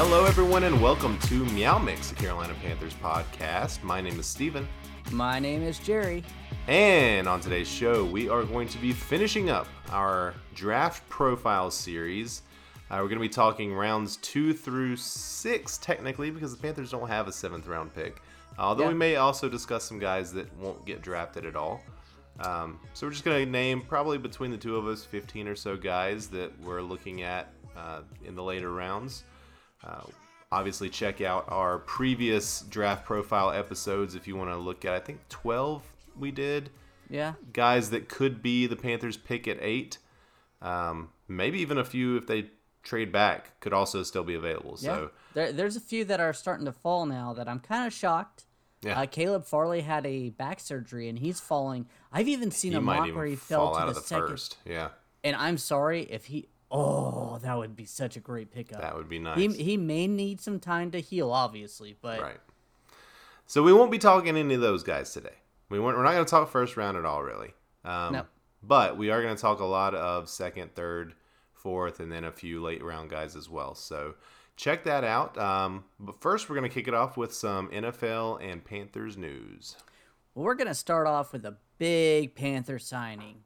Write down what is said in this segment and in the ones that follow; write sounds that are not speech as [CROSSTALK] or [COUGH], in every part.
Hello, everyone, and welcome to Meow Mix, the Carolina Panthers podcast. My name is Steven. My name is Jerry. And on today's show, we are going to be finishing up our draft profile series. Uh, we're going to be talking rounds two through six, technically, because the Panthers don't have a seventh round pick. Although Yeah. we may also discuss some guys that won't get drafted at all. Um, so we're just going to name probably between the two of us 15 or so guys that we're looking at uh, in the later rounds. Uh, obviously, check out our previous draft profile episodes if you want to look at. I think 12 we did Yeah. guys that could be the Panthers pick at eight. Um, maybe even a few if they trade back could also still be available. Yeah. So There, there's a few that are starting to fall now that I'm kind of shocked. Yeah. Uh, Caleb Farley had a back surgery and he's falling. I've even seen he a mock where he fell to the, the second. first. Yeah, And I'm sorry if he. Oh, that would be such a great pickup. that would be nice. He he may need some time to heal, obviously, but right. So we won't be talking any of those guys today. We won't, we're not going to talk first round at all, really. Um, No. But we are going to talk a lot of second, third, fourth, and then a few late round guys as well. So check that out. Um, but first, we're going to kick it off with some NFL and Panthers news. Well, we're going to start off with a big Panther signing.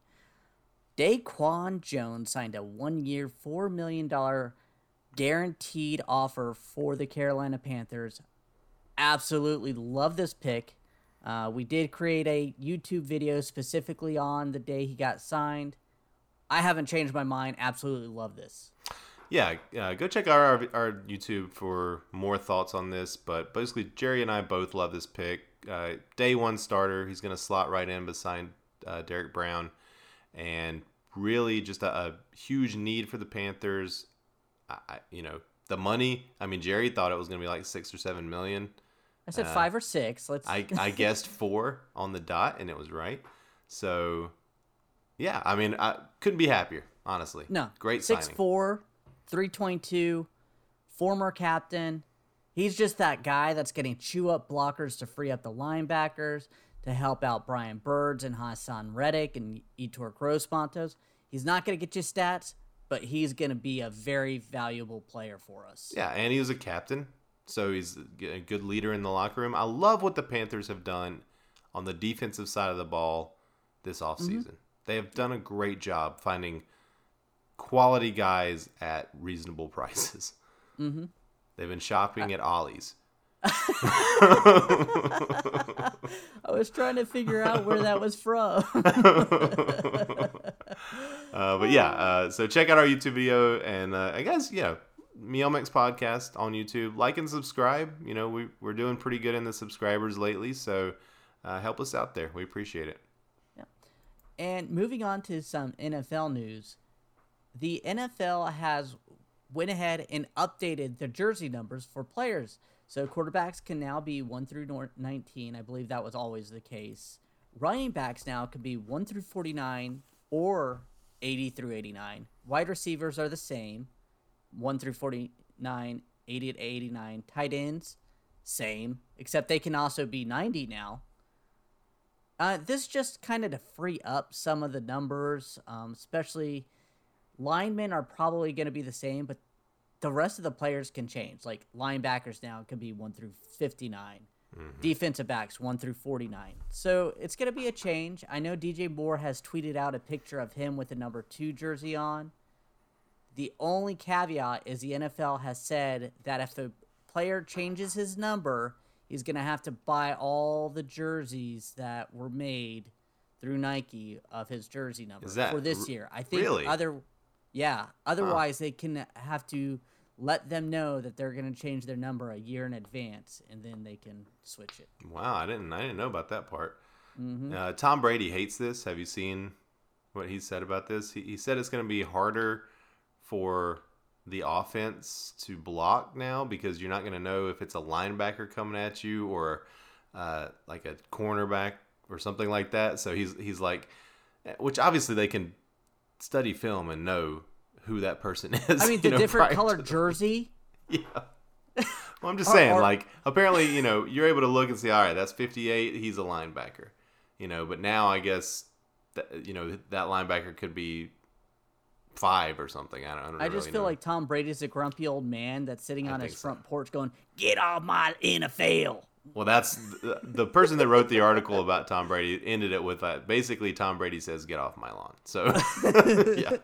Daquan Jones signed a one year, $4 million guaranteed offer for the Carolina Panthers. Absolutely love this pick. Uh, we did create a YouTube video specifically on the day he got signed. I haven't changed my mind. Absolutely love this. Yeah, uh, go check out our, our YouTube for more thoughts on this. But basically, Jerry and I both love this pick. Uh, day one starter, he's going to slot right in beside uh, Derrick Brown, and really just a, a huge need for the Panthers. I, I- you know, the money. I mean, Jerry thought it was going to be like six or seven million. I said uh, five or six. Let's. I, I [LAUGHS] guessed four on the dot, and it was right. So, yeah, I mean, I couldn't be happier. Honestly, No. great Six signing. four, three twenty two, former captain. He's just that guy that's getting chew up blockers to free up the linebackers to help out Brian Burns and Haason Reddick and Yetur Gross-Matos. He's not going to get you stats, but he's going to be a very valuable player for us. Yeah, and he was a captain, so he's a good leader in the locker room. I love what the Panthers have done on the defensive side of the ball this offseason. They have done a great job finding quality guys at reasonable [LAUGHS] prices. Mm-hmm. They've been shopping at Ollie's. [LAUGHS] I was trying to figure out where that was from. [LAUGHS] Uh, but yeah, uh, so check out our YouTube video, and uh, I guess yeah, Meow Mix podcast on YouTube. Like and subscribe. You know we we're doing pretty good in the subscribers lately, so uh, help us out there. We appreciate it. Yeah. And moving on to some NFL news, the NFL has went ahead and updated the jersey numbers for players. So quarterbacks can now be 1 through 19. I believe that was always the case. Running backs now can be 1 through 49 or 80 through 89. Wide receivers are the same, 1 through 49, 80 to 89. Tight ends, same, except they can also be 90 now. Uh, this just kind of to free up some of the numbers, um, especially linemen are probably going to be the same, but the rest of the players can change. Like linebackers now can be 1 through 59, mm-hmm. defensive backs 1 through 49. So it's going to be a change. I know DJ Moore has tweeted out a picture of him with the number 2 jersey on. The only caveat is the NFL has said that if the player changes his number, he's going to have to buy all the jerseys that were made through Nike of his jersey number for this r- year. I think really? other yeah, otherwise they can have to let them know that they're going to change their number a year in advance and then they can switch it. Wow, I didn't I didn't know about that part. Mm-hmm. Uh, Tom Brady hates this. Have you seen what he said about this? He, he said it's going to be harder for the offense to block now because you're not going to know if it's a linebacker coming at you or uh, like a cornerback or something like that. So he's he's like, which obviously they can study film and know who that person [LAUGHS] is. I mean, the know, different colored [LAUGHS] jersey. Yeah. Well, I'm just saying, or- like, apparently, you know, you're able to look and see, all right, that's 58. He's a linebacker, you know. But now, I guess, that, you know, that linebacker could be five or something. I don't. I, don't I just really feel know. like Tom Brady's a grumpy old man that's sitting on his think so. front porch going, "Get off my NFL." Well, that's the, the person that wrote the article about Tom Brady ended it with uh, basically Tom Brady says, "Get off my lawn." So, [LAUGHS] yeah.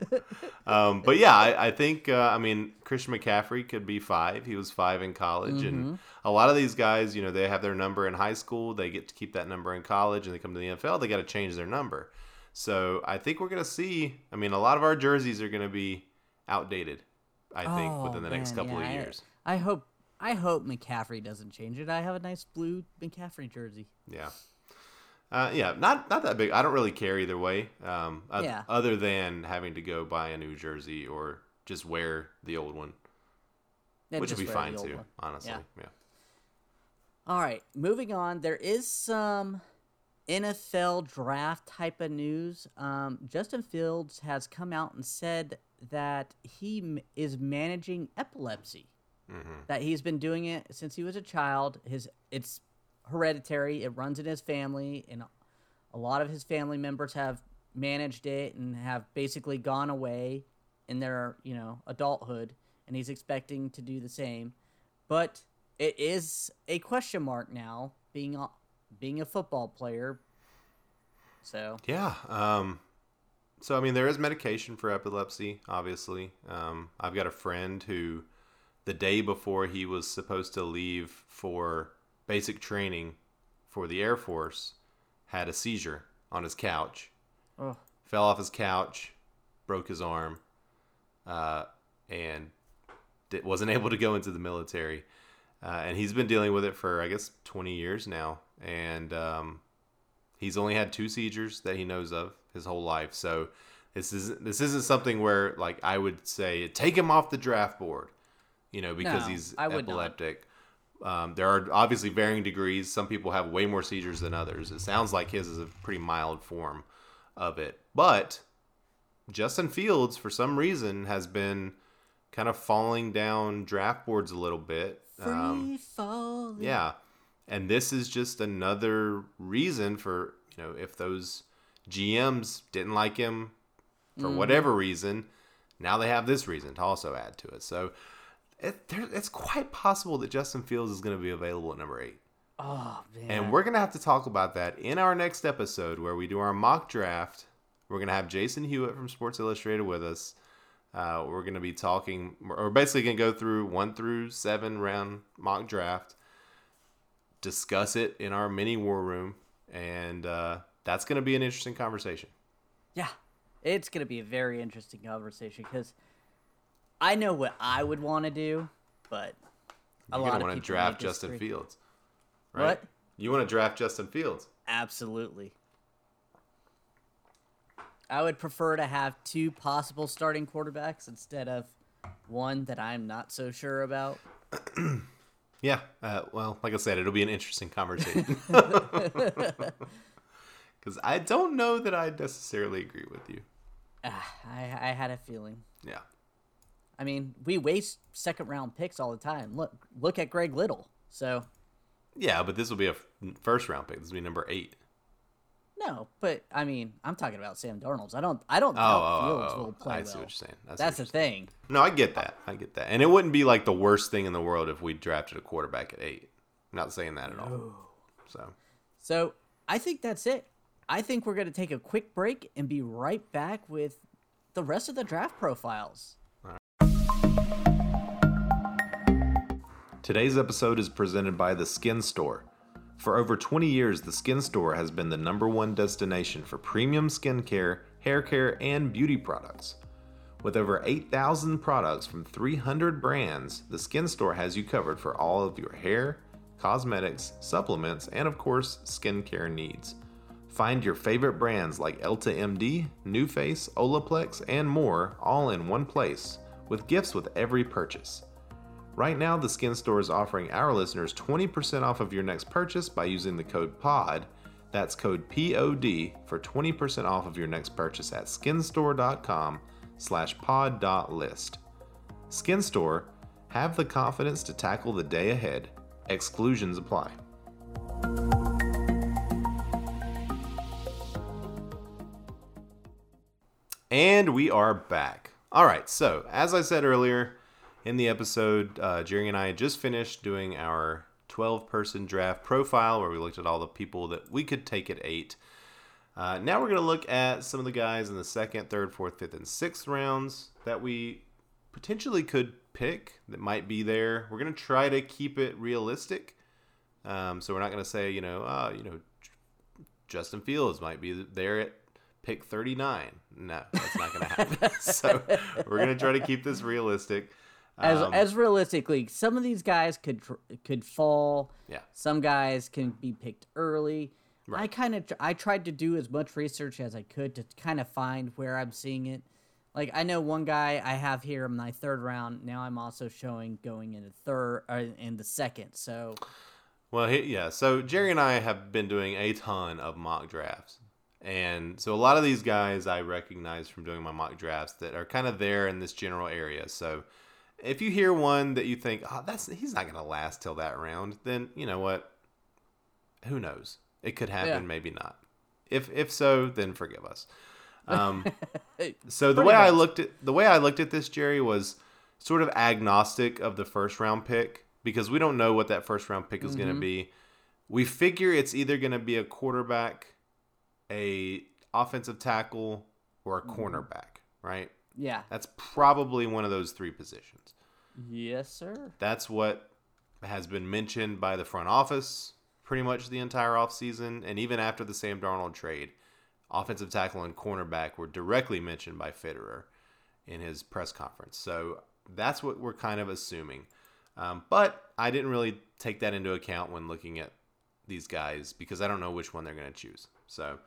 Um, but yeah, I, I think uh, I mean Christian McCaffrey could be five. He was five in college, and a lot of these guys, you know, they have their number in high school. They get to keep that number in college, and they come to the NFL. They got to change their number. So I think we're gonna see. I mean, a lot of our jerseys are gonna be outdated. I think Oh, within the next couple yeah, of I- years. I hope I hope McCaffrey doesn't change it. I have a nice blue McCaffrey jersey. Yeah. Uh, yeah, not not that big. I don't really care either way. Um, Yeah. Other than having to go buy a new jersey or just wear the old one, Yeah, which would be fine too. one. Honestly, Yeah. yeah. All right, moving on. There is some NFL draft type of news. Um, Justin Fields has come out and said that he m- is managing epilepsy. That he's been doing it since he was a child. His it's hereditary. It runs in his family, and a lot of his family members have managed it and have basically gone away in their you know adulthood. And he's expecting to do the same but it is a question mark now being a, being a football player. So Yeah. Um, so I mean, there is medication for epilepsy. Obviously, um, I've got a friend who, the day before he was supposed to leave for basic training for the Air Force, had a seizure on his couch. oh, fell off his couch, broke his arm, uh, and di- wasn't [LAUGHS] able to go into the military. Uh, and he's been dealing with it for I guess 20 years now, and um, he's only had two seizures that he knows of his whole life. So this isn't this isn't something where like I would say take him off the draft board, you know, because No, he's epileptic. Um, there are obviously varying degrees. Some people have way more seizures than others. It sounds like his is a pretty mild form of it. But Justin Fields, for some reason, has been kind of falling down draft boards a little bit. free Um, falling. yeah. And this is just another reason for, you know, if those GMs didn't like him for whatever reason, now they have this reason to also add to it. So it, there, it's quite possible that Justin Fields is going to be available at number eight. Oh man. And we're going to have to talk about that in our next episode where we do our mock draft. We're going to have Jason Hewitt from Sports Illustrated with us. Uh, we're going to be talking, we're basically going to go through one through seven round mock draft, discuss it in our mini war room, and uh, that's going to be an interesting conversation. yeah, it's gonna be a very interesting conversation because I know what I would want to do, but a You're lot of want to draft Justin disagree. Fields. Right? What? You want to draft Justin Fields. Absolutely. I would prefer to have two possible starting quarterbacks instead of one that I'm not so sure about. [CLEARS THROAT] Yeah. Uh, well, like I said, it'll be an interesting conversation. [LAUGHS] [LAUGHS] [LAUGHS] Because I don't know that I necessarily agree with you. Ah, I, I had a feeling. Yeah. I mean, we waste second round picks all the time. Look, look at Greg Little. So Yeah, but this will be a first round pick. This will be number eight. no, but I mean, I'm talking about Sam Darnold's. I don't, I don't Oh, doubt oh, Fields oh, will oh. play I well. see what you're saying. See That's the saying. thing. No, I get that. I get that. And it wouldn't be like the worst thing in the world if we drafted a quarterback at eight. I'm not saying that at all. So, So I think that's it. I think we're going to take a quick break and be right back with the rest of the draft profiles. Today's episode is presented by The Skin Store. For over 20 years, The Skin Store has been the number one destination for premium skincare, hair care, and beauty products. With over 8,000 products from 300 brands, The Skin Store has you covered for all of your hair, cosmetics, supplements, and of course, skincare needs. Find your favorite brands like Elta MD, NuFACE, Olaplex, and more all in one place, with gifts with every purchase. Right now, the Skin Store is offering our listeners 20% off of your next purchase by using the code POD. That's code POD for 20% off of your next purchase at skinstore.com slash pod.list. Skin Store, have the confidence to tackle the day ahead. Exclusions apply. And we are back. All right. So, as I said earlier in the episode, uh, Jerry and I just finished doing our 12 person draft profile where we looked at all the people that we could take at eight. Uh, now we're going to look at some of the guys in the second, third, fourth, fifth, and sixth rounds that we potentially could pick that might be there. We're going to try to keep it realistic. Um, so we're not going to say, you know, uh, you know, Justin Fields might be there at pick 39. No, that's not going to happen. [LAUGHS] so we're going to try to keep this realistic. As Um, as realistically, some of these guys could tr- could fall. Yeah. Some guys can be picked early. Right. I kind of I tried to do as much research as I could to kind of find where I'm seeing it. Like I know one guy I have here in my third round. Now I'm also showing going in the third or in the second. So Well, he, yeah. So Jerry and I have been doing a ton of mock drafts, and so a lot of these guys I recognize from doing my mock drafts that are kind of there in this general area. So if you hear one that you think, oh, that's he's not going to last till that round, then you know what? Who knows? It could happen, Yeah. maybe not. If if so, then forgive us. Um, [LAUGHS] so the way I looked at the way I looked at this, Jerry, was sort of agnostic of the first round pick because we don't know what that first round pick is going Mm-hmm. to be. We figure it's either going to be a quarterback, a offensive tackle, or a Mm-hmm. cornerback, right? Yeah, That's probably one of those three positions. yes, sir. That's what has been mentioned by the front office pretty much the entire offseason. And even after the Sam Darnold trade, offensive tackle and cornerback were directly mentioned by Fitterer in his press conference. So that's what we're kind of assuming. Um, but I didn't really take that into account when looking at these guys because I don't know which one they're going to choose. So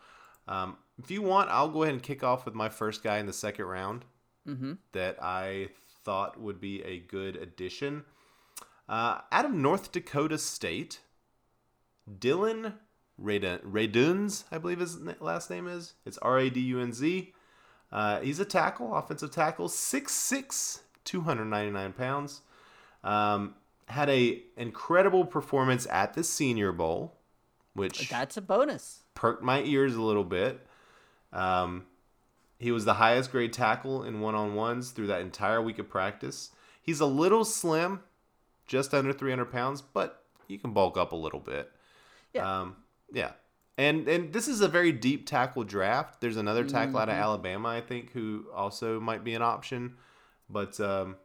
um, if you want, I'll go ahead and kick off with my first guy in the second round Mm-hmm. that I thought would be a good addition. Uh, out of North Dakota State, Dylan Radun- Radunz, I believe his last name is. It's R A D U N Z. Uh, he's a tackle, offensive tackle, 6'6", 299 pounds. Um, had a incredible performance at the Senior Bowl, which That's a bonus. perked my ears a little bit. Um, he was the highest grade tackle in one on ones through that entire week of practice. He's a little slim, just under 300 pounds, but you can bulk up a little bit. Yeah. Um, yeah. And and this is a very deep tackle draft. There's another tackle out of Alabama, I think, who also might be an option. But um,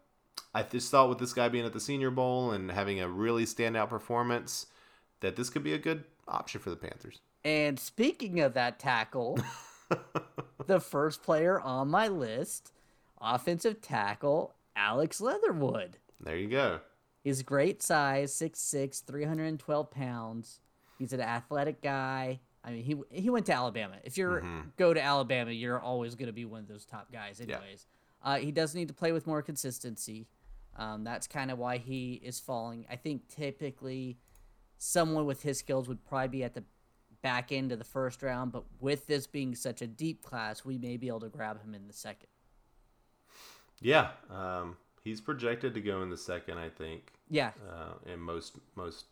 I just thought with this guy being at the Senior Bowl and having a really standout performance, that this could be a good option for the Panthers. And speaking of that tackle, [LAUGHS] [LAUGHS] the first player on my list, offensive tackle Alex Leatherwood. There you go. He's great size, 6'6", 312 pounds. He's an athletic guy. I mean, he he went to Alabama. If you are go to Alabama, you're always going to be one of those top guys, Yeah. anyways. Uh, he does need to play with more consistency. Um, that's kind of why he is falling. I think typically someone with his skills would probably be at the back into the first round, but with this being such a deep class, we may be able to grab him in the second. Yeah, um, he's projected to go in the second, I think, Yeah, uh, in most most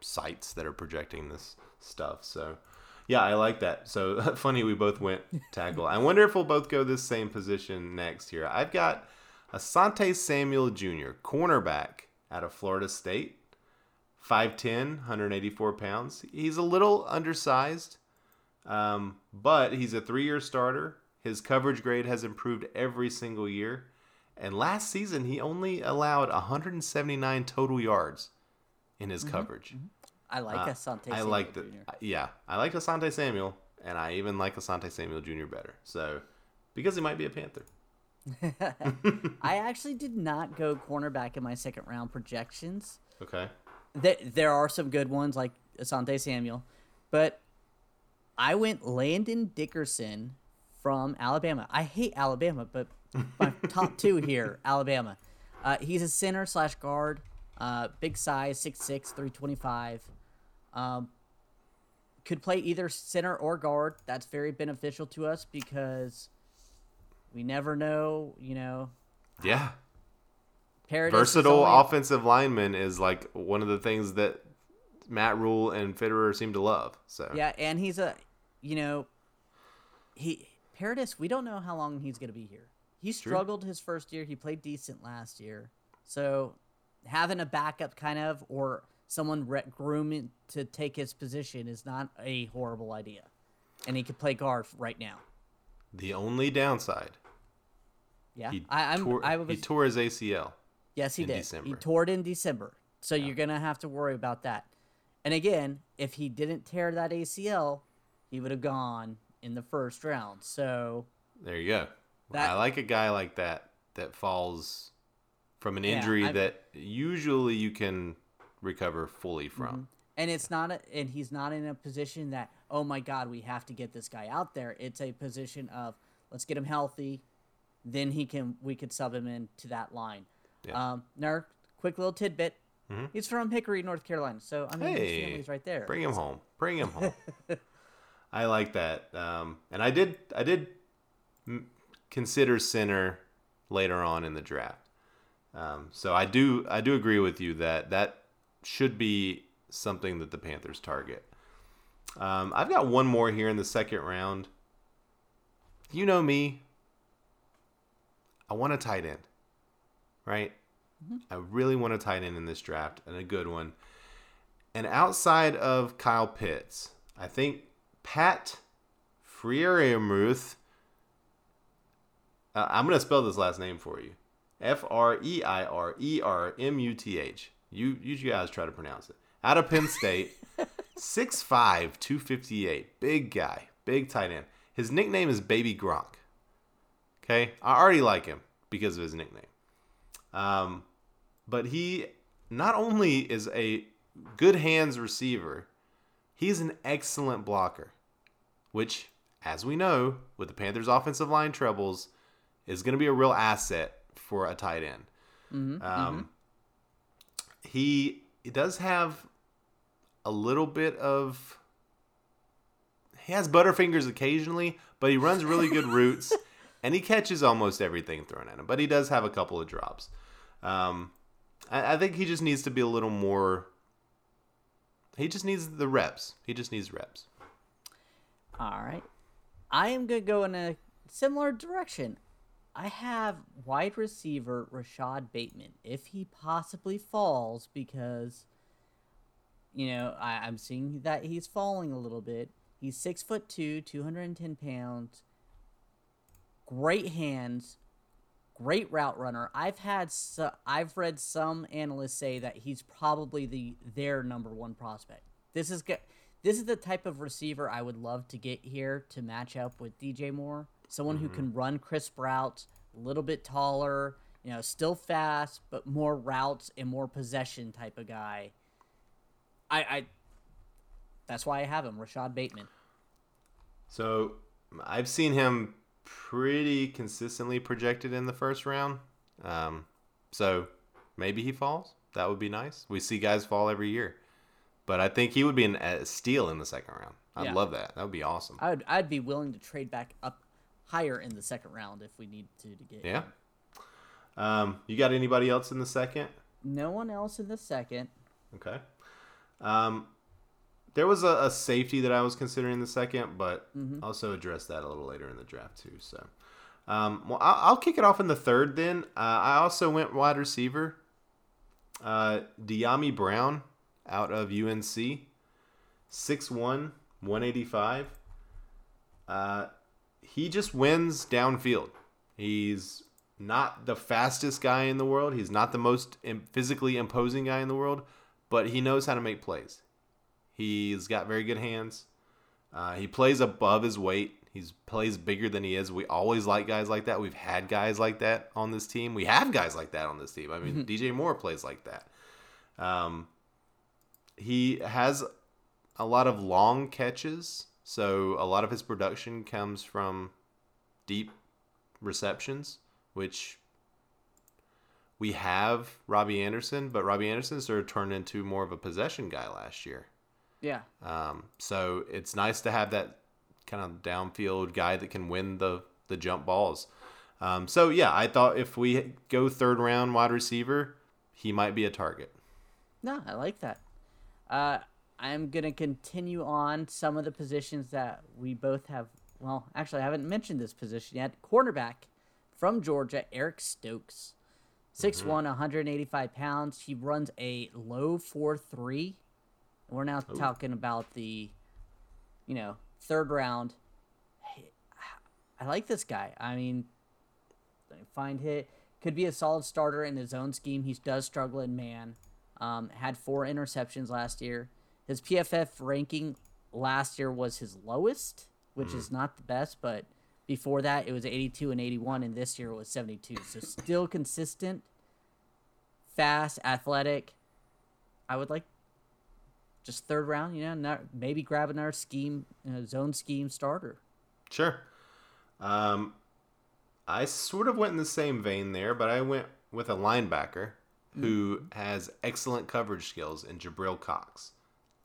sites that are projecting this stuff. So, yeah, I like that. So [LAUGHS] funny, we both went [LAUGHS] tackle. I wonder if we'll both go this same position next here. I've got Asante Samuel Jr., cornerback out of Florida State. 5'10, 184 pounds. He's a little undersized, um, but he's a three year starter. His coverage grade has improved every single year. And last season, he only allowed 179 total yards in his coverage. I like Uh, Asante. I like the, Jr.. yeah, I like Asante Samuel, and I even like Asante Samuel Jr. better. So, because he might be a Panther. [LAUGHS] [LAUGHS] I actually did not go cornerback in my second round projections. Okay. There, there are some good ones like Asante Samuel, but I went Landon Dickerson from Alabama. I hate Alabama, but my [LAUGHS] top two here, Alabama. Uh, he's a center slash guard, uh, big size, 6'6", 325. Um, could play either center or guard. That's very beneficial to us because we never know, you know. Yeah. Paradis Versatile only- offensive lineman is like one of the things that Matt Rhule and Fitterer seem to love. So, Yeah, and he's a, you know, he Paradis. We don't know how long he's gonna be here. he struggled his first year. He played decent last year. So having a backup kind of or someone re- grooming to take his position is not a horrible idea. And he could play guard right now. The only downside, Yeah, he, I, I'm. tore, I was. he tore his ACL. Yes, he in did. He December. tore it in December, so you're gonna have to worry about that. And again, if he didn't tear that ACL, he would have gone in the first round. So There you go. That- I like a guy like that that falls from an injury I'm- that usually you can recover fully from. Mm-hmm. and it's not a, and he's not in a position that oh my god we have to get this guy out there it's a position of let's get him healthy then he can we could sub him into that line Yeah. um Nerk, quick little tidbit Mhm. he's from hickory north carolina so i mean Hey, his family's right there Bring him home. Bring him home. [LAUGHS] I like that. Um, and I did. I did consider center later on in the draft. Um, so I do. I do agree with you that that should be something that the Panthers target. Um, I've got one more here in the second round. You know me. I want a tight end, right? I really want a tight end in this draft and a good one. And outside of Kyle Pitts, I think Pat Freiermuth. Uh, I'm gonna spell this last name for you. F R E I R E R M U T H. You you guys try to pronounce it. Out of Penn [LAUGHS] State, 6'5", 258. Big guy, big tight end. His nickname is Baby Gronk. Okay, I already like him because of his nickname. Um, but he not only is a good hands receiver, he's an excellent blocker, which, as we know, with the Panthers' offensive line troubles, is going to be a real asset for a tight end. um, He, he does have a little bit of. He has butterfingers occasionally, but he runs really good [LAUGHS] routes, and he catches almost everything thrown at him. But he does have a couple of drops. Um, I, I think he just needs to be a little more. He just needs the reps. He just needs reps. all right i am gonna go in a similar direction i have wide receiver rashod bateman if he possibly falls because you know, I, I'm seeing that he's falling a little bit. He's six foot two, 210 pounds, great hands, great route runner. I've had, so, I've read some analysts say that he's probably the their number one prospect. This is good. This is the type of receiver I would love to get here to match up with DJ Moore. Someone who mm-hmm. can run crisp routes, a little bit taller, you know, still fast, but more routes and more possession type of guy. I, I that's why I have him, Rashod Bateman. So I've seen him pretty consistently projected in the first round. Um, so maybe he falls. That would be nice. We see guys fall every year, but I think he would be an, a steal in the second round. I'd Yeah. love that. That would be awesome. I'd I'd be willing to trade back up higher in the second round if we need to to get Yeah. him. Um, you got anybody else in the second? No one else in the second. Okay. Um, there was a, a safety that I was considering in the second, but also address that a little later in the draft too. So, um, well, I'll, I'll kick it off in the third. Then uh, I also went wide receiver. Uh, Dyami Brown out of UNC, 6'1", 185. Uh, he just wins downfield. He's not the fastest guy in the world. He's not the most physically imposing guy in the world, but he knows how to make plays. He's got very good hands. Uh, he plays above his weight. He plays bigger than he is. We always like guys like that. We've had guys like that on this team. We have guys like that on this team. I mean, DJ Moore plays like that. Um, he has a lot of long catches, so a lot of his production comes from deep receptions, which we have Robbie Anderson, but Robbie Anderson sort of turned into more of a possession guy last year. Yeah. Um, so it's nice to have that kind of downfield guy that can win the the jump balls. Um, so yeah, I thought if we go third round wide receiver, he might be a target. No, I like that. Uh, I'm gonna continue on some of the positions that we both have. Well, actually, I haven't mentioned this position yet. Cornerback from Georgia, Eric Stokes. 6'1", 185 pounds. He runs a low 4'3". We're now talking about the, you know, third round. I like this guy. I mean, find hit could be a solid starter in his own scheme. He does struggle in man. Um, had four interceptions last year. His PFF ranking last year was his lowest, which is not the best, but before that it was 82 and 81, and this year it was 72. So still consistent, fast, athletic. I would like just third round, you know, not, maybe grab another scheme, uh, zone scheme starter. Sure. Um, I sort of went in the same vein there, but I went with a linebacker who has excellent coverage skills in Jabril Cox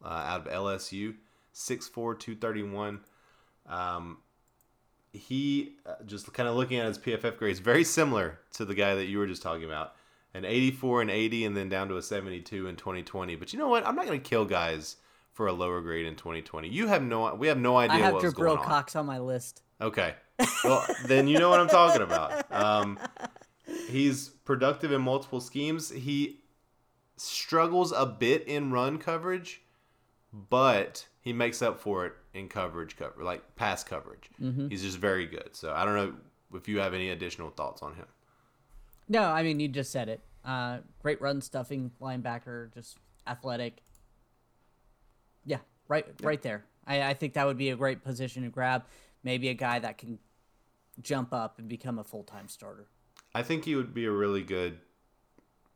uh, out of LSU, 6'4", 231. Um, he, uh, just kind of looking at his PFF grades, very similar to the guy that you were just talking about. An 84 and 80 and then down to a 72 in 2020. But you know what? I'm not going to kill guys for a lower grade in 2020. You have no, we have no idea I have what's going Jabril on. Cox on my list. Okay. Well, then you know what I'm talking about. Um, he's productive in multiple schemes. He struggles a bit in run coverage, but he makes up for it in coverage cover, like pass coverage. He's just very good. So I don't know if you have any additional thoughts on him. No, I mean you just said it. Uh, great run stuffing linebacker, just athletic. Yeah, right, right there. I, I think that would be a great position to grab. Maybe a guy that can jump up and become a full time starter. I think he would be a really good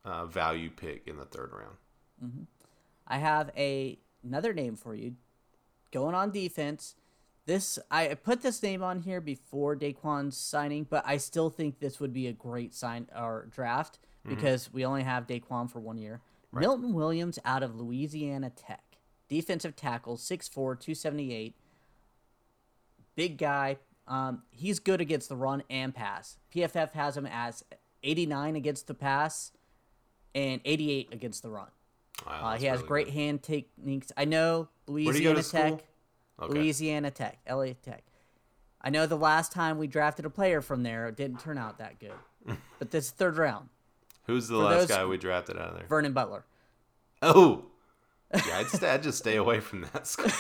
uh, value pick in the third round. I have a another name for you. Going on defense. This I put this name on here before Daquan's signing, but I still think this would be a great sign or draft because we only have Daquan for one year. Milton Williams out of Louisiana Tech. Defensive tackle, 6'4", 278. Big guy. Um, he's good against the run and pass. PFF has him as 89 against the pass and 88 against the run. Wow, Uh, he has really great good. hand techniques. I know Where'd he go Louisiana Tech. school? Okay. Louisiana Tech, LA Tech. I know the last time we drafted a player from there, it didn't turn out that good. [LAUGHS] but this third round, Who's the last guy we drafted out of there? Vernon Butler. Oh, [LAUGHS] yeah, I'd, st- I'd just stay away from that [LAUGHS] school.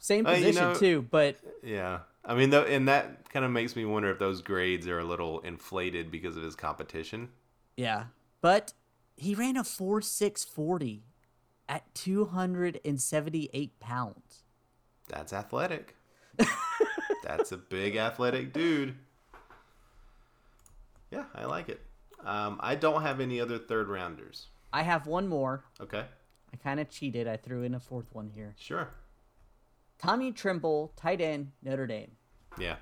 Same Uh, you position know- too, but yeah, I mean, though, and that kind of makes me wonder if those grades are a little inflated because of his competition. yeah. But he ran a four six forty at two hundred and seventy eight pounds. That's athletic. [LAUGHS] That's a big athletic dude. Yeah, I like it. Um, I don't have any other third rounders. I have one more. Okay, I kind of cheated. I threw in a fourth one here. sure. Tommy Tremble, tight end, Notre Dame. Yeah,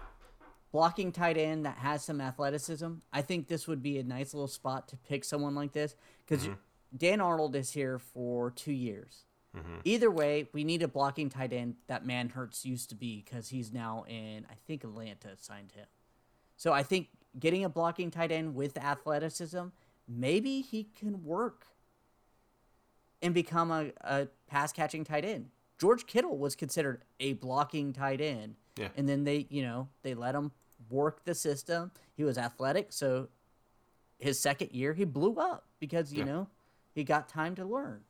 blocking tight end that has some athleticism. I think this would be a nice little spot to pick someone like this because Dan Arnold is here for two years. Mm-hmm. Either way, we need a blocking tight end that Manhertz used to be because he's now in, I think Atlanta signed him. So I think getting a blocking tight end with athleticism, maybe he can work and become a, a pass catching tight end. George Kittle was considered a blocking tight end. Yeah. And then they, you know, they let him work the system. He was athletic, so his second year he blew up because, you Yeah. know, he got time to learn.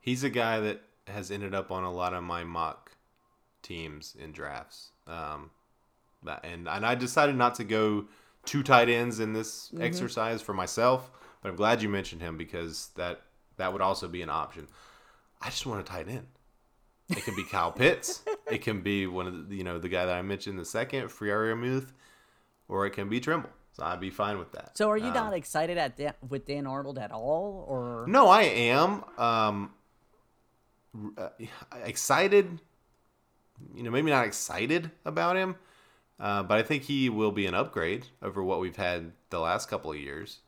he's a guy that has ended up on a lot of my mock teams in drafts. Um, and and I decided not to go two tight ends in this exercise for myself, but I'm glad you mentioned him because that that would also be an option. I just want a tight end. It can be Kyle Pitts. [LAUGHS] It can be one of the, you know the guy that I mentioned the second, Freiermuth, or it can be Tremble. So I'd be fine with that. So are you Um, not excited at Dan, with Dan Arnold at all or No, I am. Um, uh, excited. You know, maybe not excited about him, uh, but I think he will be an upgrade over what we've had the last couple of years.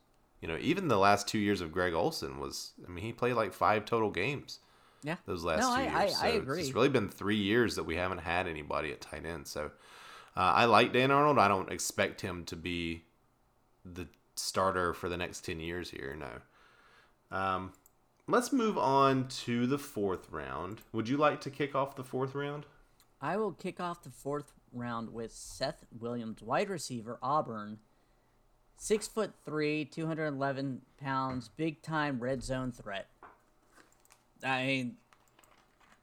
You know, even the last two years of Greg Olsen was. I mean, he played like five total games Yeah. those last No, two I- years. I- so I agree. It's really been three years that we haven't had anybody at tight end. So uh, I like Dan Arnold. I don't expect him to be the starter for the next 10 years here. No. Um, let's move on to the fourth round. Would you like to kick off the fourth round? I will kick off the fourth round with Seth Williams, wide receiver, Auburn. Six foot three, 211 pounds, big time red zone threat. I mean,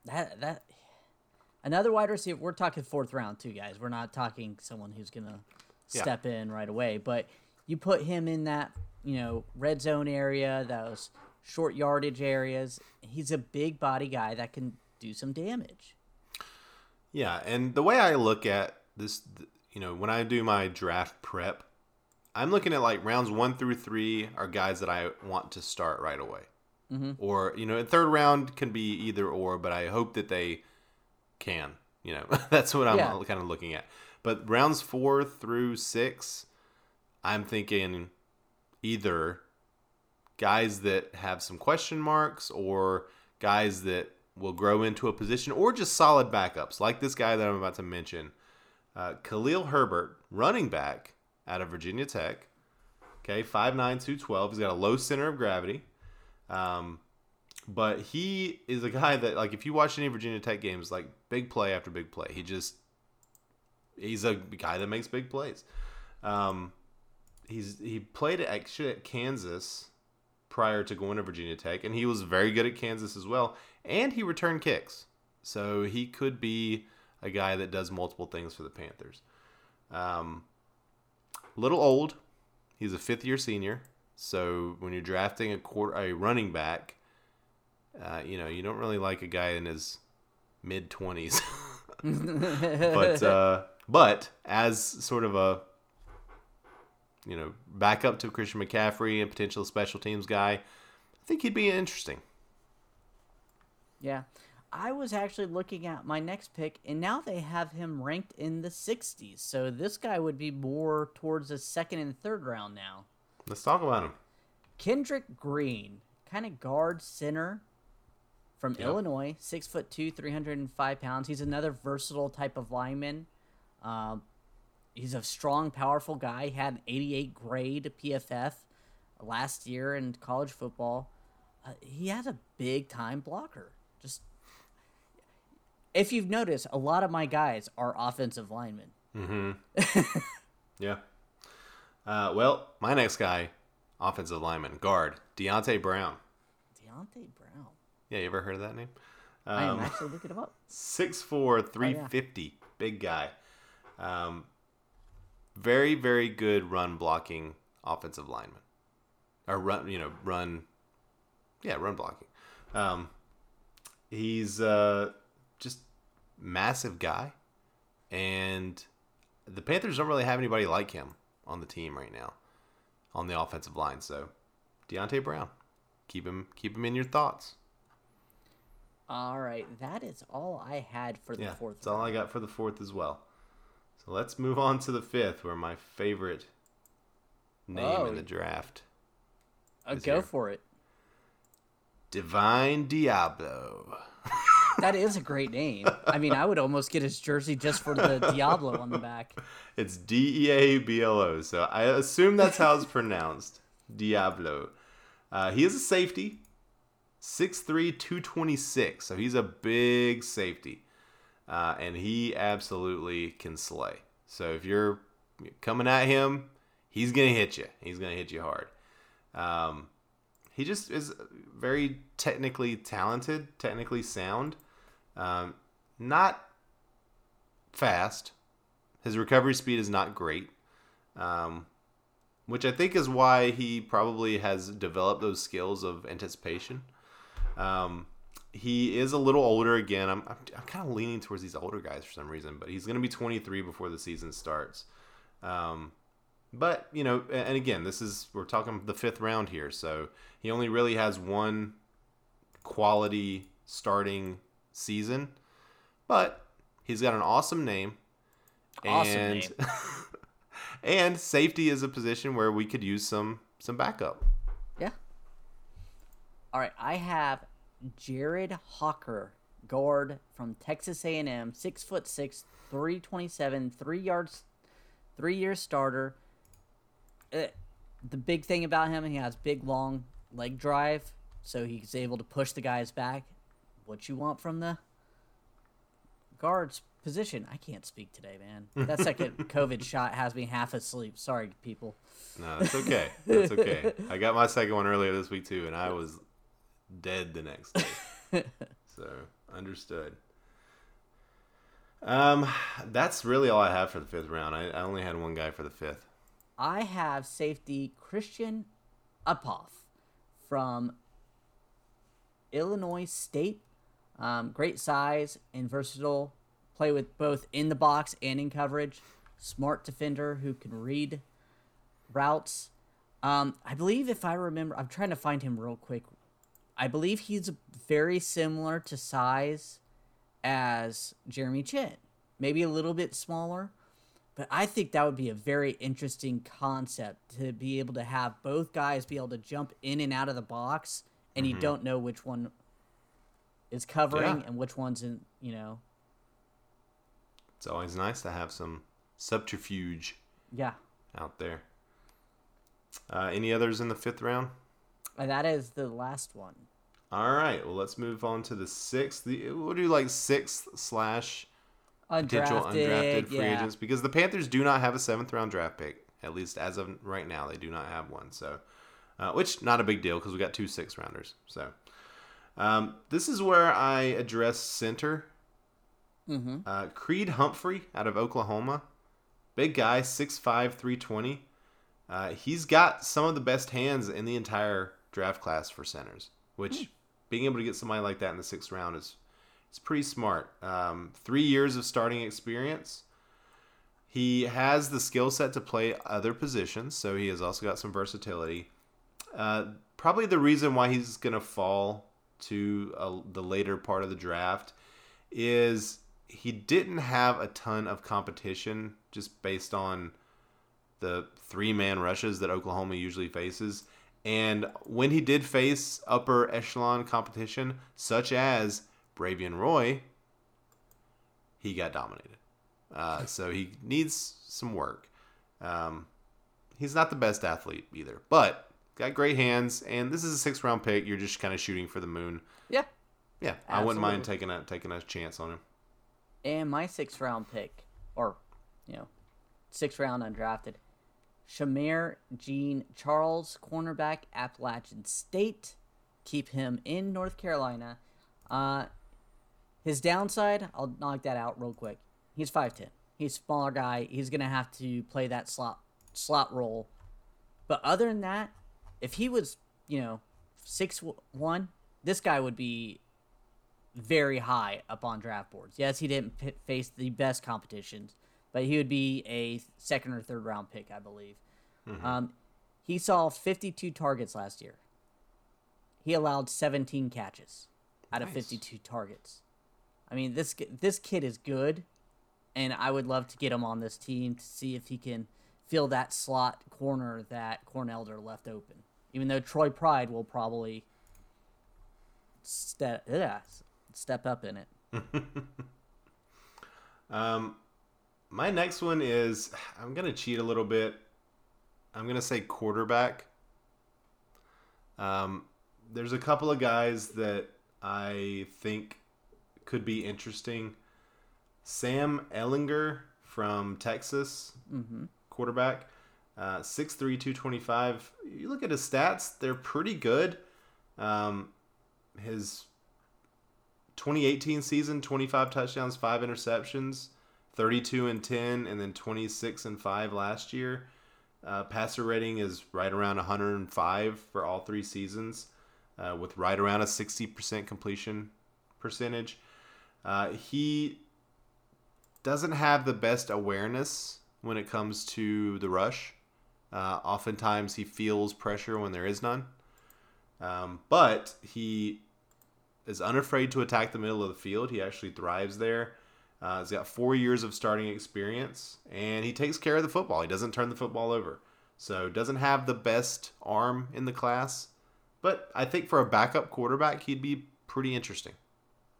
that, that, another wide receiver, we're talking fourth round too, guys. We're not talking someone who's going to Yeah. step in right away, but you put him in that, you know, red zone area, those short yardage areas. He's a big body guy that can do some damage. Yeah, and the way I look at this, you know, when I do my draft prep, I'm looking at like rounds one through three are guys that I want to start right away. Mm-hmm. Or, you know, in third round can be either or, but I hope that they can. You know, [LAUGHS] that's what I'm Yeah. kind of looking at. But rounds four through six, I'm thinking either guys that have some question marks or guys that will grow into a position or just solid backups like this guy that I'm about to mention. Uh, Khalil Herbert, running back out of Virginia Tech. Okay, 5'9, 212. He's got a low center of gravity. Um, but he is a guy that, like, if you watch any Virginia Tech games, like, big play after big play. He just, he's a guy that makes big plays. Um, he's he played actually at Kansas prior to going to Virginia Tech, and he was very good at Kansas as well. And he returned kicks, so he could be a guy that does multiple things for the Panthers. Um, little old, he's a fifth year senior, so when you're drafting a quarter a running back, uh, you know you don't really like a guy in his mid twenties. [LAUGHS] but uh, but as sort of a you know backup to Christian McCaffrey and potential special teams guy, I think he'd be interesting. Yeah. I was actually looking at my next pick, and now they have him ranked in the 60s. So this guy would be more towards the second and third round now. Let's talk about him. Kendrick Green, kind of guard center from Yeah. Illinois, six foot two, 305 pounds. He's another versatile type of lineman. Um, he's a strong, powerful guy. He had an 88 grade PFF last year in college football. Uh, he has a big time blocker. Just if you've noticed, a lot of my guys are offensive linemen. Mhm. [LAUGHS] Yeah. Uh, well, my next guy, offensive lineman, guard Deonte Brown. Deonte Brown. Yeah, you ever heard of that name? I am Um, actually looking him up. [LAUGHS] 6'4", 350, big guy. Um, very, very good run blocking offensive lineman. Or run, you know, run, yeah, run blocking. Um, he's uh, just massive guy, and the Panthers don't really have anybody like him on the team right now, on the offensive line. So, Deonte Brown, keep him, keep him in your thoughts. All right, that is all I had for the Yeah, fourth. that's all I got for the fourth as well. Let's move on to the fifth, where my favorite name Oh. in the draft, Uh, is go here. for it. Divine Deablo. [LAUGHS] That is a great name. I mean, I would almost get his jersey just for the Deablo on the back. [LAUGHS] It's D E A B L O, so I assume that's how it's pronounced. Deablo. Uh, he is a safety, 6'3", 226, so he's a big safety, uh, and he absolutely can slay. So if you're coming at him, he's gonna hit you. He's gonna hit you hard. Um, he just is very technically talented, technically sound. Um, not fast. His recovery speed is not great, um, which I think is why he probably has developed those skills of anticipation. Um, he is a little older again. I'm, I'm, I'm kind of leaning towards these older guys for some reason, but he's going to be 23 before the season starts. Um, but you know, and again, this is we're talking the fifth round here, so he only really has one quality starting season, but he's got an awesome name. Awesome and, name. [LAUGHS] and safety is a position where we could use some some backup. Yeah. All right, I have Jared Hocker, guard from Texas A&M, six foot six, three twenty seven, three yards, three year starter. Uh, the big thing about him, he has big long leg drive, so he's able to push the guys back. What you want from the guards, position. I can't speak today, man. That [LAUGHS] second COVID shot has me half asleep. Sorry, people. No, it's okay. That's okay. I got my second one earlier this week too, and I was dead the next day. [LAUGHS] so understood. Um, that's really all I have for the fifth round. I, I only had one guy for the fifth. I have safety Christian Uphoff from Illinois State. Um, great size and versatile. Play with both in the box and in coverage. Smart defender who can read routes. Um, I believe if I remember, I'm trying to find him real quick. I believe he's very similar to size as Jeremy Chinn, maybe a little bit smaller. But I think that would be a very interesting concept to be able to have both guys be able to jump in and out of the box, and mm-hmm. you don't know which one is covering yeah. and which one's in. You know, it's always nice to have some subterfuge. Yeah. Out there. Uh, any others in the fifth round? Uh, that is the last one. All right. Well, let's move on to the sixth. The, we'll do like sixth slash potential undrafted free yeah. agents because the Panthers do not have a seventh round draft pick. At least as of right now, they do not have one. So, uh, which not a big deal because we got two six rounders. So, um, this is where I address center. Mm-hmm. Uh, Creed Humphrey out of Oklahoma, big guy, 6'5", 320. Uh, he's got some of the best hands in the entire draft class for centers, which mm. being able to get somebody like that in the sixth round is it's pretty smart. Um, three years of starting experience. He has the skill set to play other positions, so he has also got some versatility. Uh, probably the reason why he's going to fall to uh, the later part of the draft is he didn't have a ton of competition just based on the three man rushes that Oklahoma usually faces. And when he did face upper echelon competition, such as Bravvion Roy, he got dominated. Uh, [LAUGHS] so he needs some work. Um, he's not the best athlete either, but got great hands. And this is a six round pick. You're just kind of shooting for the moon. Yeah. Yeah, Absolutely. I wouldn't mind taking a taking a chance on him. And my sixth round pick, or you know, sixth round undrafted, Shemar Jean Charles, cornerback, Appalachian State. Keep him in North Carolina. Uh, his downside, I'll knock that out real quick. He's 5'10. He's a smaller guy. He's going to have to play that slot slot role. But other than that, if he was, you know, six one, this guy would be very high up on draft boards. Yes, he didn't p- face the best competitions, but he would be a second or third round pick, I believe. Mm-hmm. Um, he saw 52 targets last year. He allowed 17 catches out nice. of 52 targets. I mean, this this kid is good, and I would love to get him on this team to see if he can fill that slot corner that Corn Elder left open. Even though Troy Pride will probably step yeah, step up in it. [LAUGHS] um, my next one is I'm gonna cheat a little bit. I'm gonna say quarterback. Um, there's a couple of guys that I think could be interesting. Sam Ehlinger from Texas, mm-hmm. quarterback, uh, 6'3", 225. You look at his stats; they're pretty good. Um, his 2018 season, 25 touchdowns, five interceptions, 32 and 10, and then 26 and five last year. Uh, passer rating is right around 105 for all three seasons, uh, with right around a 60% completion percentage. Uh, he doesn't have the best awareness when it comes to the rush. Uh, oftentimes, he feels pressure when there is none. Um, but he is unafraid to attack the middle of the field. He actually thrives there. Uh, he's got four years of starting experience, and he takes care of the football. He doesn't turn the football over. So doesn't have the best arm in the class, but I think for a backup quarterback, he'd be pretty interesting.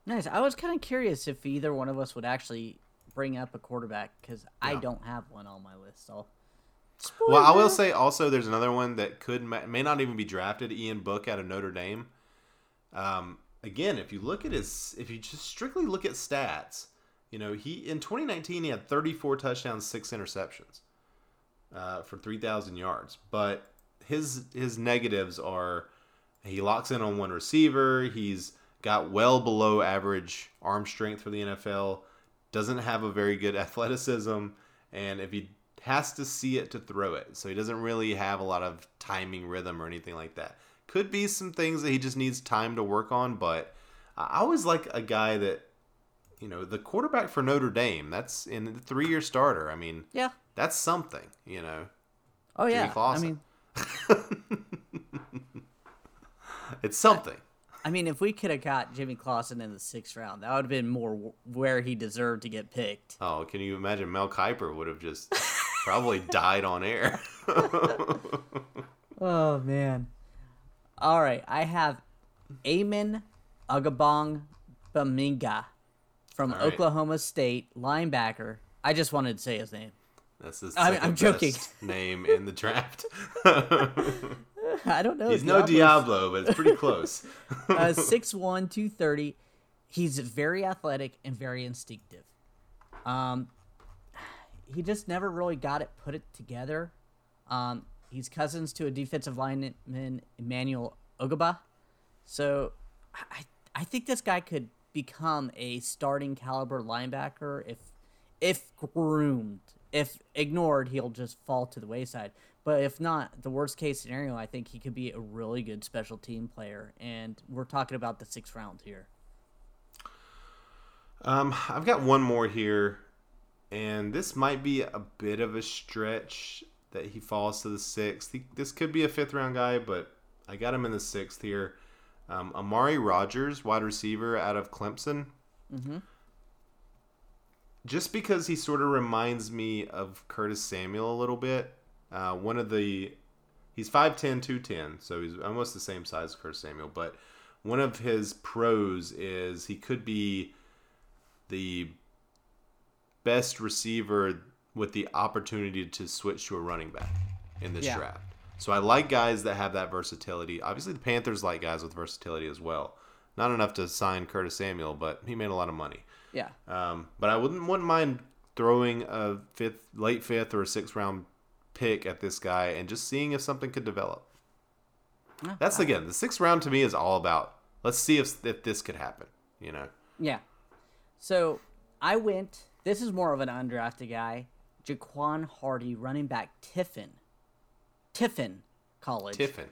Nice. I was kind of curious if either one of us would actually bring up a quarterback because yeah. I don't have one on my list. So. Spoiler. Well, I will say also there's another one that could may not even be drafted. Ian Book out of Notre Dame. Um, again, if you look at his, if you just strictly look at stats, You know, he in 2019 he had 34 touchdowns, six interceptions, uh, for 3,000 yards. But his his negatives are he locks in on one receiver. He's got well below average arm strength for the NFL. Doesn't have a very good [LAUGHS] athleticism, and if he has to see it to throw it, so he doesn't really have a lot of timing, rhythm, or anything like that. Could be some things that he just needs time to work on, but I always like a guy that, you know, the quarterback for Notre Dame. That's in the three-year starter. I mean, Yeah. that's something, you know. Oh Jimmy yeah. I mean, [LAUGHS] It's something. I mean, if we could have got Jimmy Clausen in the sixth round, that would have been more where he deserved to get picked. Oh, can you imagine Mel Kiper would have just [LAUGHS] probably died on air. [LAUGHS] Oh man. All right, I have Amen Agabong Baminga from right. Oklahoma State, linebacker. I just wanted to say his name. That's the I'm- I'm joking. best [LAUGHS] name in the draft. [LAUGHS] I don't know. He's no Deablo, but it's pretty close. [LAUGHS] uh, 6'1", 230. He's very athletic and very instinctive. Um, he just never really got it put it together. Um, he's cousins to a defensive lineman, Emmanuel Ogbah. So I, I think this guy could become a starting caliber linebacker if if groomed. If ignored, he'll just fall to the wayside. But if not, the worst case scenario, I think he could be a really good special team player. And we're talking about the sixth round here. Um, I've got one more here, and this might be a bit of a stretch that he falls to the sixth. He, this could be a fifth round guy, but I got him in the sixth here. Um, Amari Rogers, wide receiver out of Clemson. Just because he sort of reminds me of Curtis Samuel a little bit. Uh, one of the he's 5'10", 210, so he's almost the same size as Curtis Samuel. But one of his pros is he could be the best receiver with the opportunity to switch to a running back in this Yeah. draft. So I like guys that have that versatility. Obviously, the Panthers like guys with versatility as well. Not enough to sign Curtis Samuel, but he made a lot of money. Yeah. Um, but I wouldn't wouldn't mind throwing a fifth, late fifth, or a sixth round pick at this guy and just seeing if something could develop. That's again the sixth round to me is all about let's see if if this could happen. You know, Yeah. So I went. This is more of an undrafted guy. Jaquan Hardy, running back Tiffin. Tiffin College. Tiffin,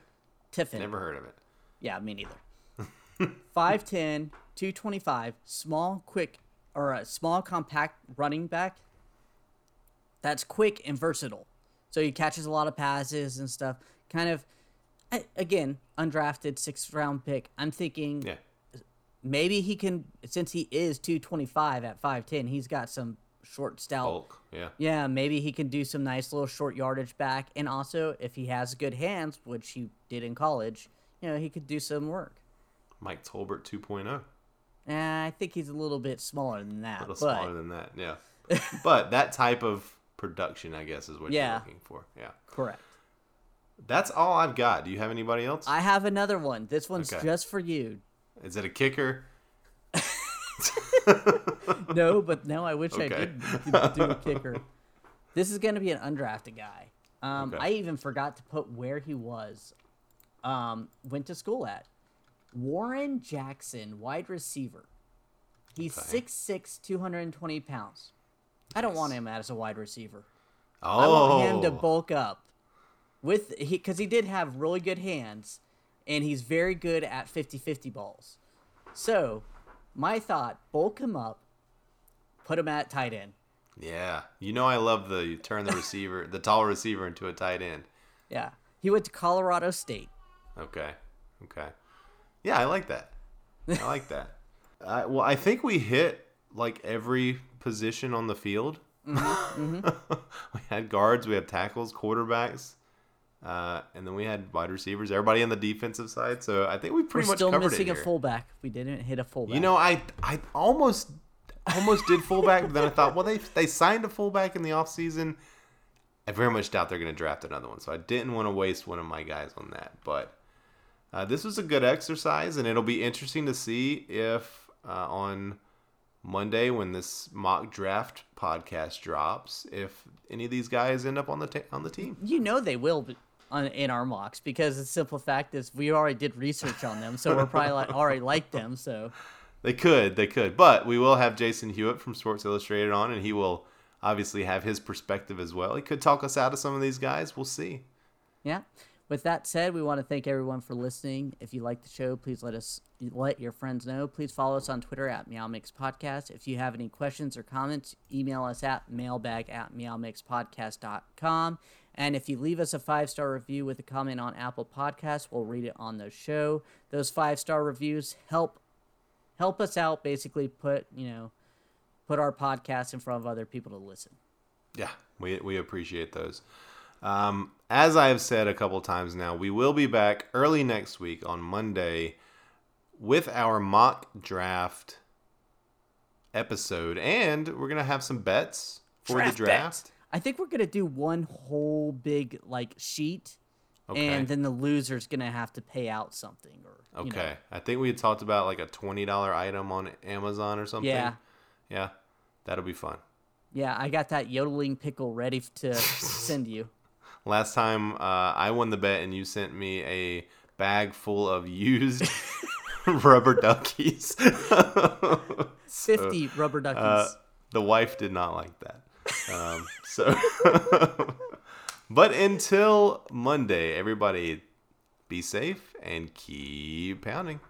Tiffin. never heard of it. Yeah, me neither. [LAUGHS] 5'10, 225, small, quick, or a small, compact running back that's quick and versatile. So he catches a lot of passes and stuff. Kind of, again, undrafted sixth round pick. I'm thinking Yeah, maybe he can, since he is 225 at 5'10, he's got some short, stout. bulk. Yeah, Yeah, maybe he can do some nice little short yardage back. And also, if he has good hands, which he did in college, you know, he could do some work. Mike Tolbert 2.0. Eh, I think he's a little bit smaller than that. A little but smaller than that. Yeah, [LAUGHS] but that type of production, I guess, is what Yeah. you're looking for. Yeah, correct. that's all I've got. Do you have anybody else? I have another one. This one's Okay. just for you. Is it a kicker? [LAUGHS] [LAUGHS] No, but no, I wish I did do- a kicker. This is going to be an undrafted guy. Um, Okay. I even forgot to put where he was. Um, went to school at Warren Jackson, wide receiver. He's Okay. 6'6", 220 pounds. I don't want him as a wide receiver. Oh, I want him to bulk up with he because he did have really good hands, and he's very good at 50-50 balls. So, my thought: bulk him up, put him at tight end. Yeah, you know I love the you turn the receiver, the tall receiver into a tight end. Yeah, he went to Colorado State. Okay, okay, yeah, I like that. I like that. [LAUGHS] Uh, well, I think we hit like every position on the field. Mm-hmm, [LAUGHS] we had guards, we had tackles, quarterbacks, uh, and then we had wide receivers. Everybody on the defensive side. So I think we We're pretty much still covered missing it a here. fullback. We didn't hit a fullback. You know, I I almost almost did fullback, but then I thought, well, they they signed a fullback in the offseason. I very much doubt they're going to draft another one, so I didn't want to waste one of my guys on that. But uh, this was a good exercise, and it'll be interesting to see if uh, on Monday when this mock draft podcast drops if any of these guys end up on the ta- on the team. You know they will be on, in our mocks because the simple fact is we already did research on them, so we're probably like already like them. So They could, they could, but we will have Jason Hewitt from Sports Illustrated on, and he will obviously have his perspective as well. He could talk us out of some of these guys. We'll see. yeah. With that said, we want to thank everyone for listening. If you like the show, please let us let your friends know. Please follow us on Twitter at Meow Mix Podcast. If you have any questions or comments, email us at mailbag at meowmixpodcast.com. And if you leave us a five star review with a comment on Apple Podcasts, we'll read it on the show. Those five star reviews help help us out. Basically, put you know put our podcast in front of other people to listen. Yeah, we, we appreciate those. Um, as I have said a couple times now, we will be back early next week on Monday with our mock draft episode, and we're gonna have some bets for the draft. bet. I think we're gonna do one whole big like sheet, Okay. and then the loser's gonna have to pay out something or you know. Okay, I think we had talked about like a twenty dollar item on Amazon or something. Yeah. yeah, that'll be fun. Yeah, I got that yodeling pickle ready to send you. [LAUGHS] Last time uh, I won the bet, and you sent me a bag full of used [LAUGHS] rubber duckies. [LAUGHS] Fifty rubber duckies. Uh, the wife did not like that. Um, so, but until Monday, everybody be safe and keep pounding.